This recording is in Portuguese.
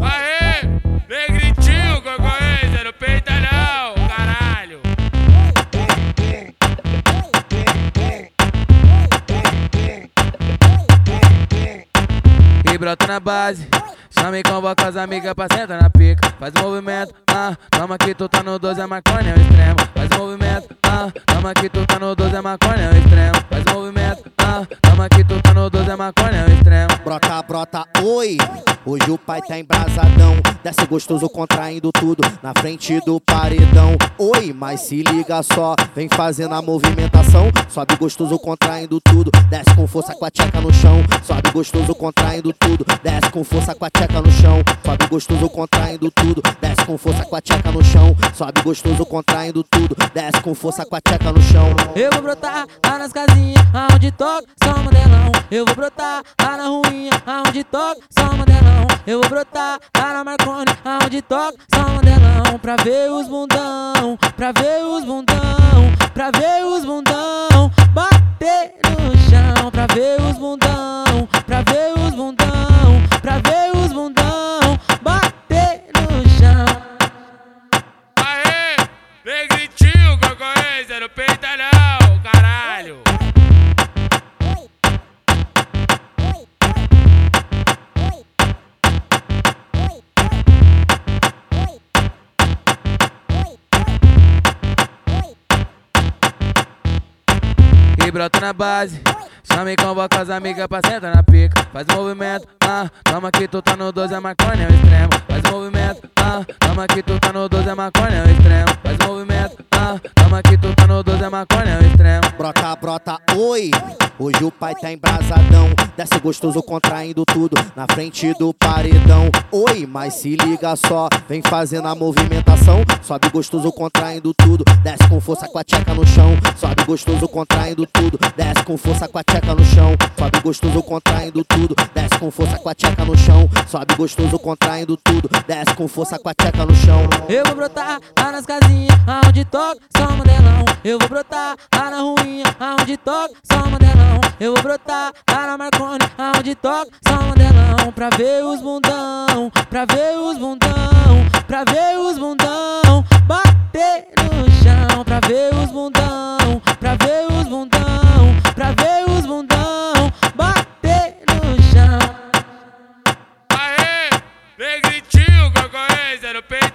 Aê, negritinho, concorrência, não peita não, caralho. E brota na base. Chama e convoca as amigas pra sentar na pica. Faz movimento, ah, toma que tu tá no 12, é maconha, é o extremo. Faz movimento, ah, toma que tu tá no 12, é maconha, é o extremo. Faz movimento, toma que tu tá no 12, é maconha, é o extremo. Brota, brota, oi. Hoje o pai tá embrasadão. Desce gostoso contraindo tudo na frente do paredão. Oi, mas se liga só, vem fazendo a movimentação. Sobe gostoso contraindo tudo. Desce com força com a tcheca no chão. Sobe gostoso contraindo tudo. Desce com força com a tcheca no chão. Sobe gostoso contraindo tudo. Desce com força com a tcheca no chão. Sobe gostoso contraindo tudo. Desce com força com a tcheca no chão. Eu vou brotar lá nas casinhas, aonde toca, só modelão. Eu vou brotar lá na ruinha, aonde toca, só modelão. Eu vou brotar lá na Marconi, aonde toca, só modelão. Pra ver os bundão, pra ver os bundão, pra ver os bundão. Bater no chão, pra ver os bundão, pra ver os bundão, pra ver os bundão. Bater no chão. Aê, negritinho, concorrência, não peita não, caralho. Brota na base. Chama e convoca as amigas pra sentar na pica. Faz movimento, ah, toma que tu tá no 12, é maconha, é o extremo. Faz movimento, ah, toma que tu tá no 12, é maconha, é o extremo. Faz movimento, ah, toma que tu tá no 12, é maconha, é o extremo. Brota, brota, oi. Hoje o pai tá embrasadão. Desce gostoso contraindo tudo na frente do paredão. Oi, mas se liga só, vem fazendo a movimentação. Sobe gostoso contraindo tudo. Desce com força com a tcheca no chão. Sobe gostoso contraindo tudo. Desce com força com a tcheca no chão. Sobe gostoso contraindo tudo. Desce com força com a tcheca no chão. Sobe gostoso contraindo tudo. Desce com força com a tcheca no chão. Eu vou brotar lá nas casinhas, aonde toca, só modelão. Eu vou brotar lá na aonde toca, só modelão. Eu vou brotar lá na Marconi, aonde toca, só modelão. Pra ver os bundão, pra ver os bundão, pra ver os bundão. Bater no chão, pra ver os bundão, pra ver os bundão, pra ver os bundão. Bater no chão. Aê, negritinho, concorrência, não peita